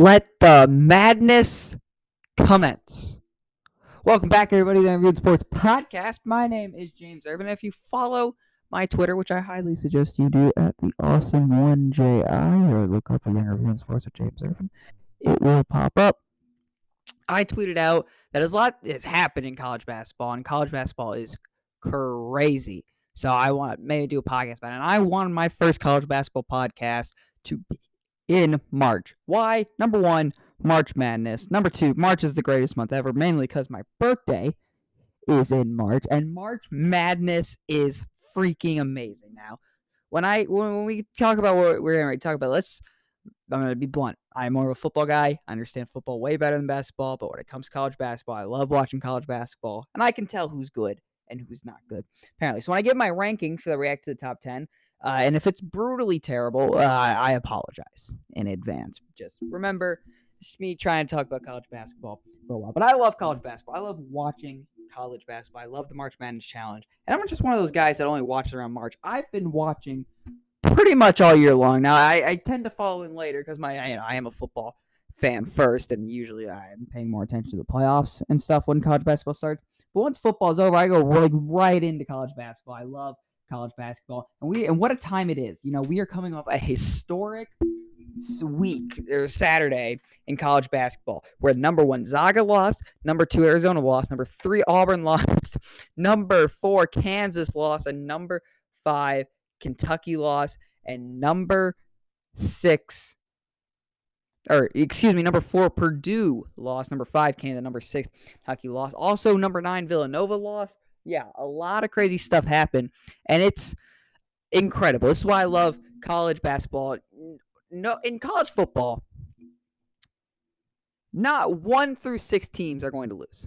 Let the madness commence. Welcome back, everybody, to the Unreviewed Sports Podcast. My name is James Urban. If you follow my Twitter, which I highly suggest you do at the awesome one JI, or look up the Unreviewed Sports with James Urban, it will pop up. I tweeted out that a lot has happened in college basketball, and college basketball is crazy. So I want maybe do a podcast about it. And I wanted my first college basketball podcast to be in March. Why? Number one, March Madness. Number two, March is the greatest month ever, mainly because my birthday is in March, and March Madness is freaking amazing. Now, when I when we talk about what we're going to talk about, let's. I'm going to be blunt. I'm more of a football guy. I understand football way better than basketball, but when it comes to college basketball, I love watching college basketball, and I can tell who's good and who's not good, apparently. So when I give my rankings, so I react to the top 10, uh, and if it's brutally terrible, uh, I apologize in advance. Just remember, it's me trying to talk about college basketball for a while. But I love college basketball. I love watching college basketball. I love the March Madness Challenge. And I'm just one of those guys that only watches around March. I've been watching pretty much all year long. Now, I, I tend to follow in later because my you know, I am a football fan first, and usually I'm paying more attention to the playoffs and stuff when college basketball starts. But once football's over, I go like right into college basketball. I love college basketball, and we and what a time it is. You know, we are coming off a historic week or Saturday in college basketball, where number one Zaga lost, number two Arizona lost, number three Auburn lost, number four Kansas lost, and number five Kentucky lost, and number six or excuse me, number four, Purdue lost. Number five, Kansas. Number six, Kentucky lost. Also, number nine, Villanova lost. Yeah, a lot of crazy stuff happened, and it's incredible. This is why I love college basketball. No, in college football, not one through six teams are going to lose.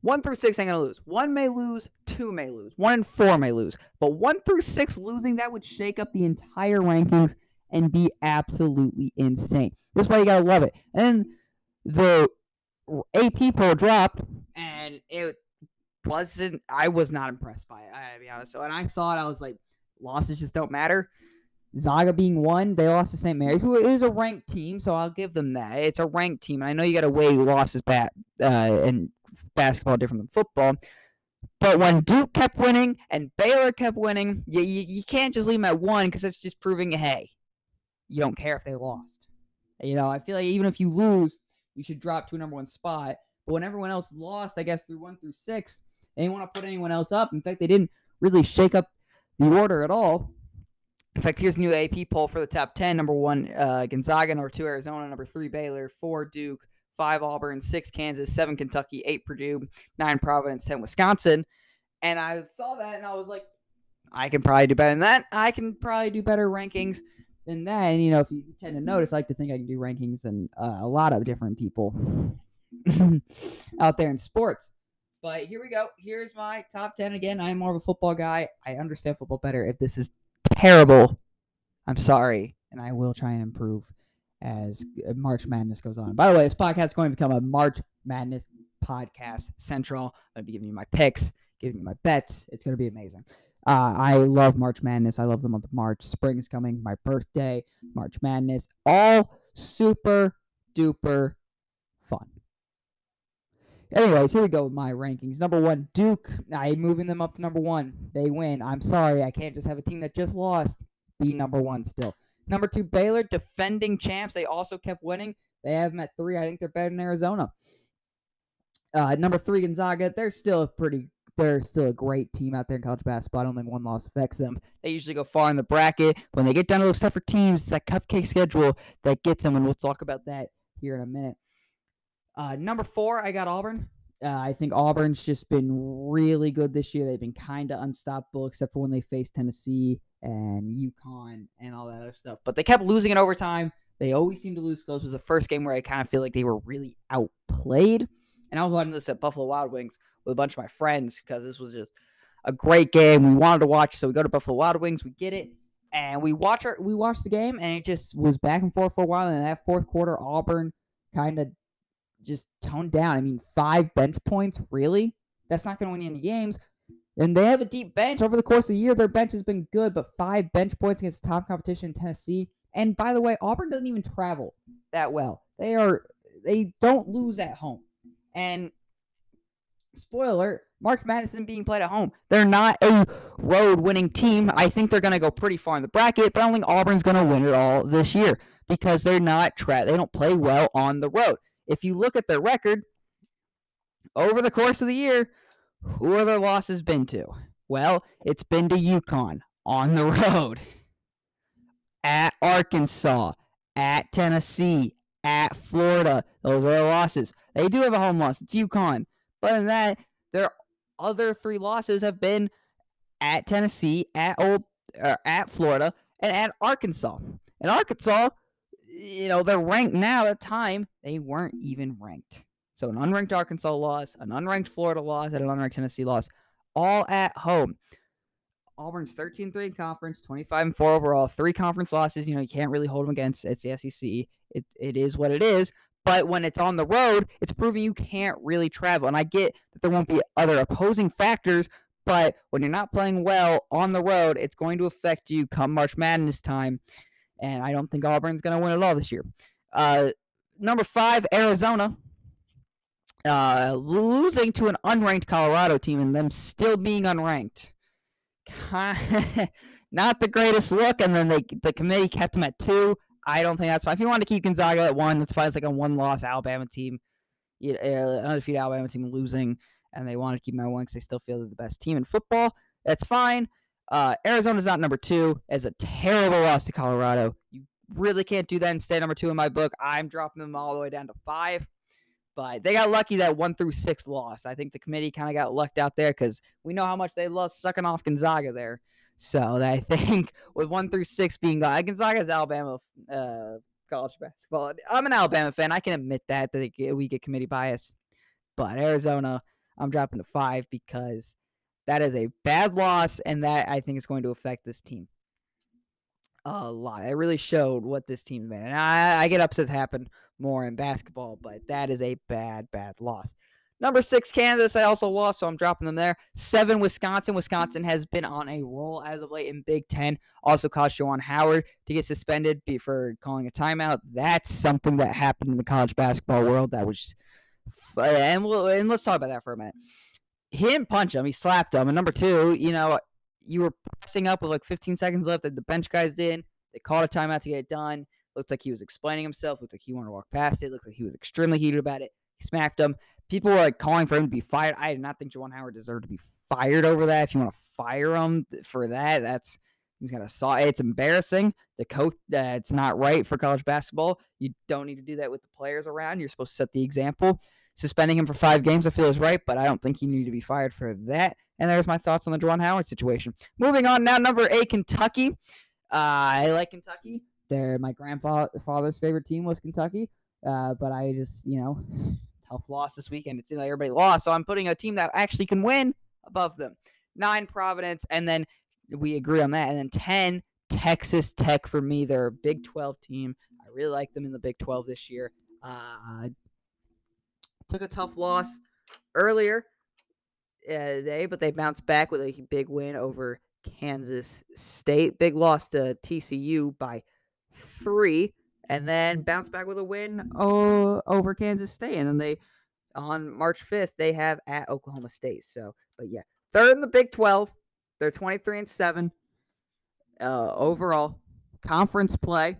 One through six ain't gonna lose. One may lose, two may lose, one and four may lose. But one through six losing, that would shake up the entire rankings and be absolutely insane. That's why you gotta love it. And the AP poll dropped, and it wasn't. I was not impressed by it. I gotta be honest. So, when I saw it, I was like, losses just don't matter. Zaga being one, they lost to St. Mary's, who is a ranked team, so I'll give them that. It's a ranked team. I know you got to weigh losses back uh, and basketball different than football. But when Duke kept winning and Baylor kept winning, you, you, you can't just leave them at one because that's just proving, hey, you don't care if they lost. You know, I feel like even if you lose, you should drop to a number one spot. But when everyone else lost, I guess through one through six, they didn't want to put anyone else up. In fact, they didn't really shake up the order at all. In fact, here's a new AP poll for the top 10. Number one, uh, Gonzaga. Number two, Arizona. Number three, Baylor. Four, Duke. Five, Auburn. Six, Kansas. Seven, Kentucky. Eight, Purdue. Nine, Providence. Ten, Wisconsin. And I saw that and I was like, I can probably do better than that. I can probably do better rankings than that. And, you know, if you tend to notice, I like to think I can do rankings and uh, a lot of different people out there in sports. But here we go. Here's my top 10 again. I'm more of a football guy. I understand football better. If this is terrible, I'm sorry. And I will try and improve as March Madness goes on. By the way, this podcast is going to become a March Madness podcast central. I'm going to be giving you my picks, giving you my bets. It's going to be amazing. Uh, I love March Madness. I love the month of March. Spring is coming. My birthday, March Madness. All super duper. Anyways, here we go with my rankings. Number one, Duke. I'm moving them up to number one. They win. I'm sorry. I can't just have a team that just lost be number one still. Number two, Baylor, defending champs. They also kept winning. They have them at three. I think they're better than Arizona. Uh, number three, Gonzaga. They're still a pretty. They're still a great team out there in college basketball. Think one loss affects them. They usually go far in the bracket. When they get down to those tougher teams, it's that cupcake schedule that gets them, and we'll talk about that here in a minute. Uh, number four, I got Auburn. Uh, I think Auburn's just been really good this year. They've been kind of unstoppable, except for when they faced Tennessee and UConn and all that other stuff. But they kept losing in overtime. They always seem to lose close. It was the first game where I kind of feel like they were really outplayed. And I was watching this at Buffalo Wild Wings with a bunch of my friends because this was just a great game. We wanted to watch, so we go to Buffalo Wild Wings. We get it, and we watch our we watched the game, and it just was back and forth for a while. And in that fourth quarter, Auburn kind of just toned down. I mean, five bench points, really? That's not going to win you any games. And they have a deep bench. Over the course of the year, their bench has been good, but five bench points against top competition in Tennessee. And by the way, Auburn doesn't even travel that well. They are they don't lose at home. And spoiler, March Madness being played at home. They're not a road winning team. I think they're going to go pretty far in the bracket, but I don't think Auburn's going to win it all this year because they're not tra- they don't play well on the road. If you look at their record over the course of the year, who are their losses been to? Well, it's been to UConn on the road, at Arkansas, at Tennessee, at Florida. Those are their losses. They do have a home loss. It's UConn. But in that, their other three losses have been at Tennessee, at Old, uh, at Florida, and at Arkansas. And Arkansas, you know, they're ranked now. At the time, they weren't even ranked. So an unranked Arkansas loss, an unranked Florida loss, and an unranked Tennessee loss, all at home. Auburn's 13 3 in conference, 25 and 4 overall, three conference losses. You know, you can't really hold them against. It's the SEC. It, it is what it is. But when it's on the road, it's proving you can't really travel. And I get that there won't be other opposing factors, but when you're not playing well on the road, it's going to affect you come March Madness time. And I don't think Auburn's going to win it all this year. Uh, number five, Arizona uh, losing to an unranked Colorado team and them still being unranked. Not the greatest look, and then they the committee kept them at two. I don't think that's fine. If you want to keep Gonzaga at one, that's fine. It's like a one-loss Alabama team, you, uh, undefeated Alabama team losing, and they want to keep them at one because they still feel they're the best team in football. That's fine. Uh, Arizona's not number two as a terrible loss to Colorado. You really can't do that and stay number two in my book. I'm dropping them all the way down to five. But they got lucky that one through six lost. I think the committee kind of got lucked out there because we know how much they love sucking off Gonzaga there. So I think with one through six being uh, Gonzaga's Alabama uh, college basketball. I'm an Alabama fan. I can admit that that we get committee bias. But Arizona, I'm dropping to five because that is a bad loss, and that I think is going to affect this team a lot. It really showed what this team's been. And I, I get upsets happen more in basketball, but that is a bad, bad loss. Number six, Kansas. I also lost, so I'm dropping them there. Seven, Wisconsin. Wisconsin has been on a roll as of late in Big Ten. Also caused Juwan Howard to get suspended for calling a timeout. That's something that happened in the college basketball world. That was, and we'll, and let's talk about that for a minute. He didn't punch him. He slapped him. And number two, you know, you were pressing up with like 15 seconds left that the bench guys did. They called a timeout to get it done. Looked like he was explaining himself. Looked like he wanted to walk past it. Looked like he was extremely heated about it. He smacked him. People were like calling for him to be fired. I did not think Juwan Howard deserved to be fired over that. If you want to fire him for that, that's he's got to saw. It's embarrassing. The coach, uh, it's not right for college basketball. You don't need to do that with the players around. You're supposed to set the example. Suspending him for five games, I feel is right, but I don't think he needed to be fired for that. And there's my thoughts on the Juwan Howard situation. Moving on now, number eight, Kentucky. Uh, I like Kentucky. They're my grandfather's favorite team was Kentucky. Uh, but I just, you know, tough loss this weekend. It seems like everybody lost. So I'm putting a team that actually can win above them. Nine, Providence. And then we agree on that. And then 10, Texas Tech for me. They're a Big 12 team. I really like them in the Big 12 this year. Uh, took a tough loss earlier uh, they, but they bounced back with a big win over Kansas State. Big loss to TCU by three, and then bounced back with a win over Kansas State. And then they, on March 5th, they have at Oklahoma State. So, but yeah, third in the Big 12. They're 23 and 7 uh, overall. Conference play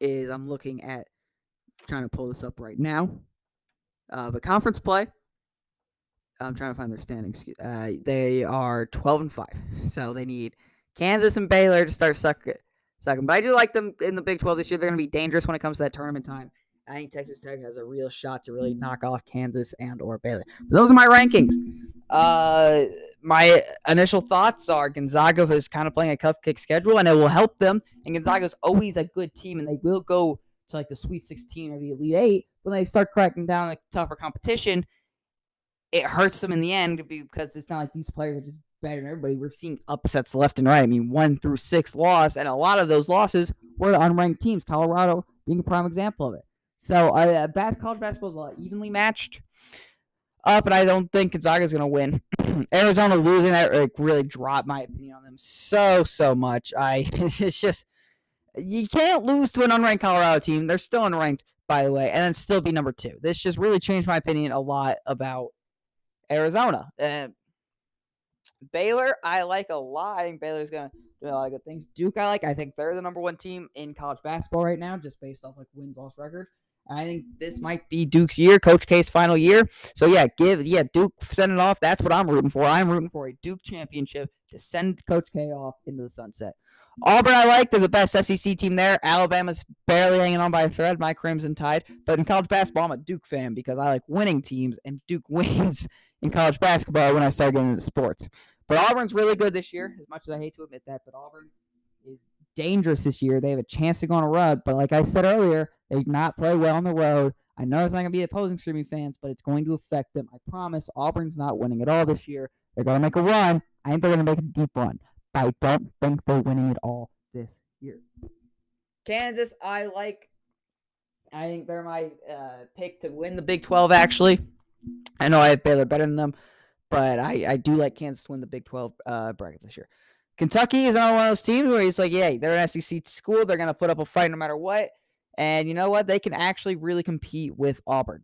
is, I'm looking at, trying to pull this up right now. Uh, but conference play, I'm trying to find their standings. Uh, they are 12 and 5. So they need Kansas and Baylor to start sucking. Sucking. But I do like them in the Big 12 this year. They're going to be dangerous when it comes to that tournament time. I think Texas Tech has a real shot to really knock off Kansas and or Baylor. But those are my rankings. Uh, my initial thoughts are Gonzaga is kind of playing a cupcake schedule, and it will help them. And Gonzaga is always a good team, and they will go to like the Sweet 16 or the Elite Eight when they start cracking down like tougher competition it hurts them in the end because it's not like these players are just better than everybody. We're seeing upsets left and right. I mean, one through six loss, and a lot of those losses were to unranked teams. Colorado being a prime example of it. So, uh, college basketball is a lot evenly matched. up, and I don't think Gonzaga's gonna win. Arizona losing that like really dropped my opinion on them so so much. I it's just you can't lose to an unranked Colorado team. They're still unranked, by the way, and then still be number two. This just really changed my opinion a lot about Arizona. And Baylor, I like a lot. I think Baylor's gonna do a lot of good things. Duke, I like. I think they're the number one team in college basketball right now, just based off like wins loss record. I think this might be Duke's year, Coach K's final year. So yeah, give yeah Duke send it off. That's what I'm rooting for. I'm rooting for a Duke championship to send Coach K off into the sunset. Auburn, I like. They're the best SEC team there. Alabama's barely hanging on by a thread. My Crimson Tide. But in college basketball, I'm a Duke fan because I like winning teams, and Duke wins in college basketball when I start getting into sports. But Auburn's really good this year, as much as I hate to admit that. But Auburn is dangerous this year. They have a chance to go on a run. But like I said earlier, they did not play well on the road. I know it's not going to be opposing streaming fans, but it's going to affect them. I promise Auburn's not winning at all this year. They're going to make a run. I think they're going to make a deep run. But I don't think they're winning it all this year. Kansas, I like. I think they're my uh, pick to win the Big 12, actually. I know I have Baylor better than them, but I, I do like Kansas to win the Big 12 uh, bracket this year. Kentucky is another one of those teams where he's like, yeah, they're an SEC school. They're going to put up a fight no matter what. And you know what? They can actually really compete with Auburn.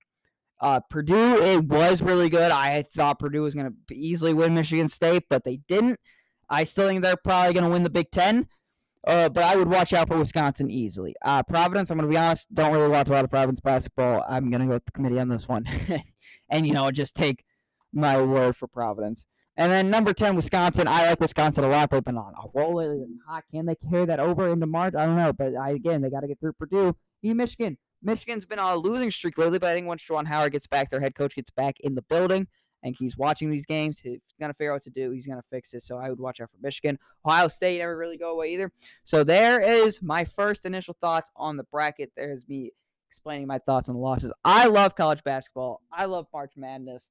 Uh, Purdue, it was really good. I thought Purdue was going to easily win Michigan State, but they didn't. I still think they're probably going to win the Big Ten. Uh, but I would watch out for Wisconsin easily. Uh, Providence, I'm going to be honest, don't really watch a lot of Providence basketball. I'm going to go with the committee on this one. and, you know, just take my word for Providence. And then number 10, Wisconsin. I like Wisconsin a lot. They've been on a roll lately. Hot. Can they carry that over into March? I don't know. But I, again, they got to get through Purdue. Even Michigan. Michigan's been on a losing streak lately, but I think once Juwan Howard gets back, their head coach gets back in the building and he's watching these games. He's gonna figure out what to do. He's gonna fix it. So I would watch out for Michigan. Ohio State never really go away either. So there is my first initial thoughts on the bracket. There's me explaining my thoughts on the losses. I love college basketball. I love March Madness.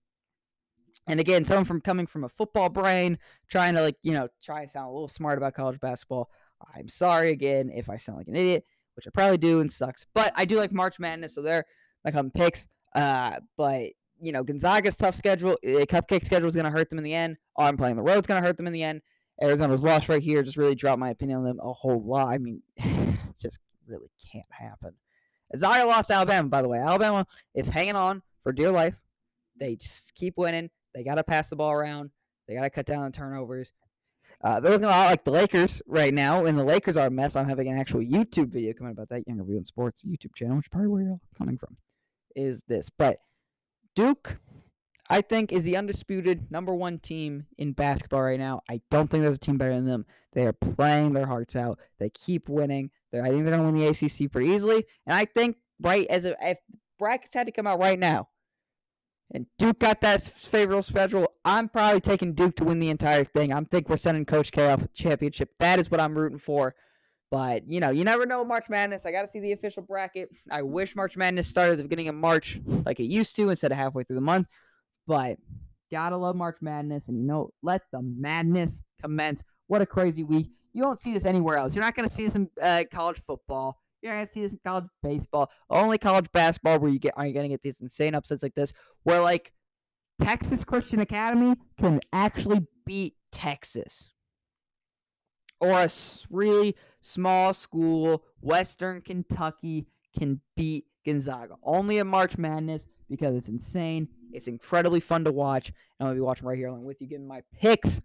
And again, someone from coming from a football brain, trying to like, you know, try to sound a little smart about college basketball. I'm sorry again if I sound like an idiot, which I probably do and sucks. But I do like March Madness, so they're like on picks. Uh, but you know, Gonzaga's tough schedule, a cupcake schedule is going to hurt them in the end. Oh, I'm playing the road's going to hurt them in the end. Arizona's loss right here just really dropped my opinion on them a whole lot. I mean, it just really can't happen. Gonzaga lost Alabama, by the way. Alabama is hanging on for dear life. They just keep winning. They got to pass the ball around. They got to cut down on turnovers. Uh, they're looking a lot like the Lakers right now, and the Lakers are a mess. I'm having an actual YouTube video coming about that Younger View and Sports YouTube channel, which is probably where you're all coming from. Is this, but Duke, I think, is the undisputed number one team in basketball right now. I don't think there's a team better than them. They are playing their hearts out. They keep winning. They're, I think they're going to win the ACC pretty easily. And I think, right, as a, if brackets had to come out right now, and Duke got that favorable schedule, I'm probably taking Duke to win the entire thing. I think we're sending Coach K off with championship. That is what I'm rooting for. But you know, you never know March Madness. I got to see the official bracket. I wish March Madness started at the beginning of March like it used to instead of halfway through the month. But gotta love March Madness, and you know, let the madness commence. What a crazy week! You don't see this anywhere else. You're not gonna see this in uh, college football. You're gonna see this in college baseball. Only college basketball where you get are you gonna get these insane upsets like this, where like Texas Christian Academy can actually beat Texas or a really small school, Western Kentucky, can beat Gonzaga. Only a March Madness because it's insane. It's incredibly fun to watch. And to be watching right here along with you, giving my picks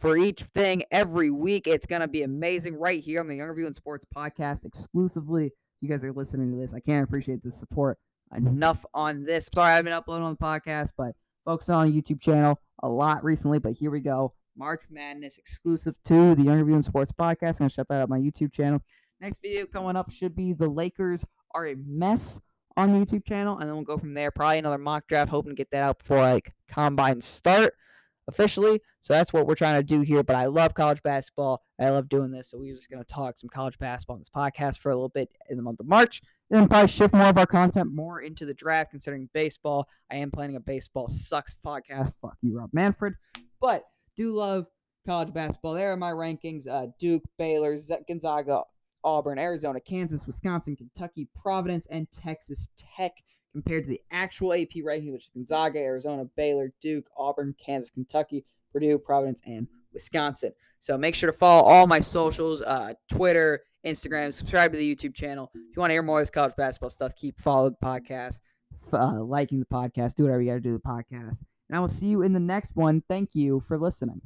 for each thing every week. It's going to be amazing right here on the Younger View and Sports podcast exclusively. You guys are listening to this. I can't appreciate the support enough on this. Sorry, I've been uploading on the podcast, but focusing on YouTube channel a lot recently. But here we go. March Madness exclusive to the Younger View and Sports podcast. I'm going to shut that up my YouTube channel. Next video coming up should be the Lakers are a mess on YouTube channel, and then we'll go from there. Probably another mock draft, hoping to get that out before like combine start officially. So that's what we're trying to do here. But I love college basketball. I love doing this. So we're just going to talk some college basketball on this podcast for a little bit in the month of March. And then probably shift more of our content more into the draft, considering baseball. I am planning a baseball sucks podcast. Fuck you, Rob Manfred. But do love college basketball. There are my rankings: uh, Duke, Baylor, Gonzaga, Auburn, Arizona, Kansas, Wisconsin, Kentucky, Providence, and Texas Tech. Compared to the actual AP ranking, which is Gonzaga, Arizona, Baylor, Duke, Auburn, Kansas, Kentucky, Purdue, Providence, and Wisconsin. So make sure to follow all my socials, uh, Twitter, Instagram, subscribe to the YouTube channel. If you want to hear more of this college basketball stuff, keep following the podcast, uh, liking the podcast, do whatever you got to do to the podcast. And I will see you in the next one. Thank you for listening.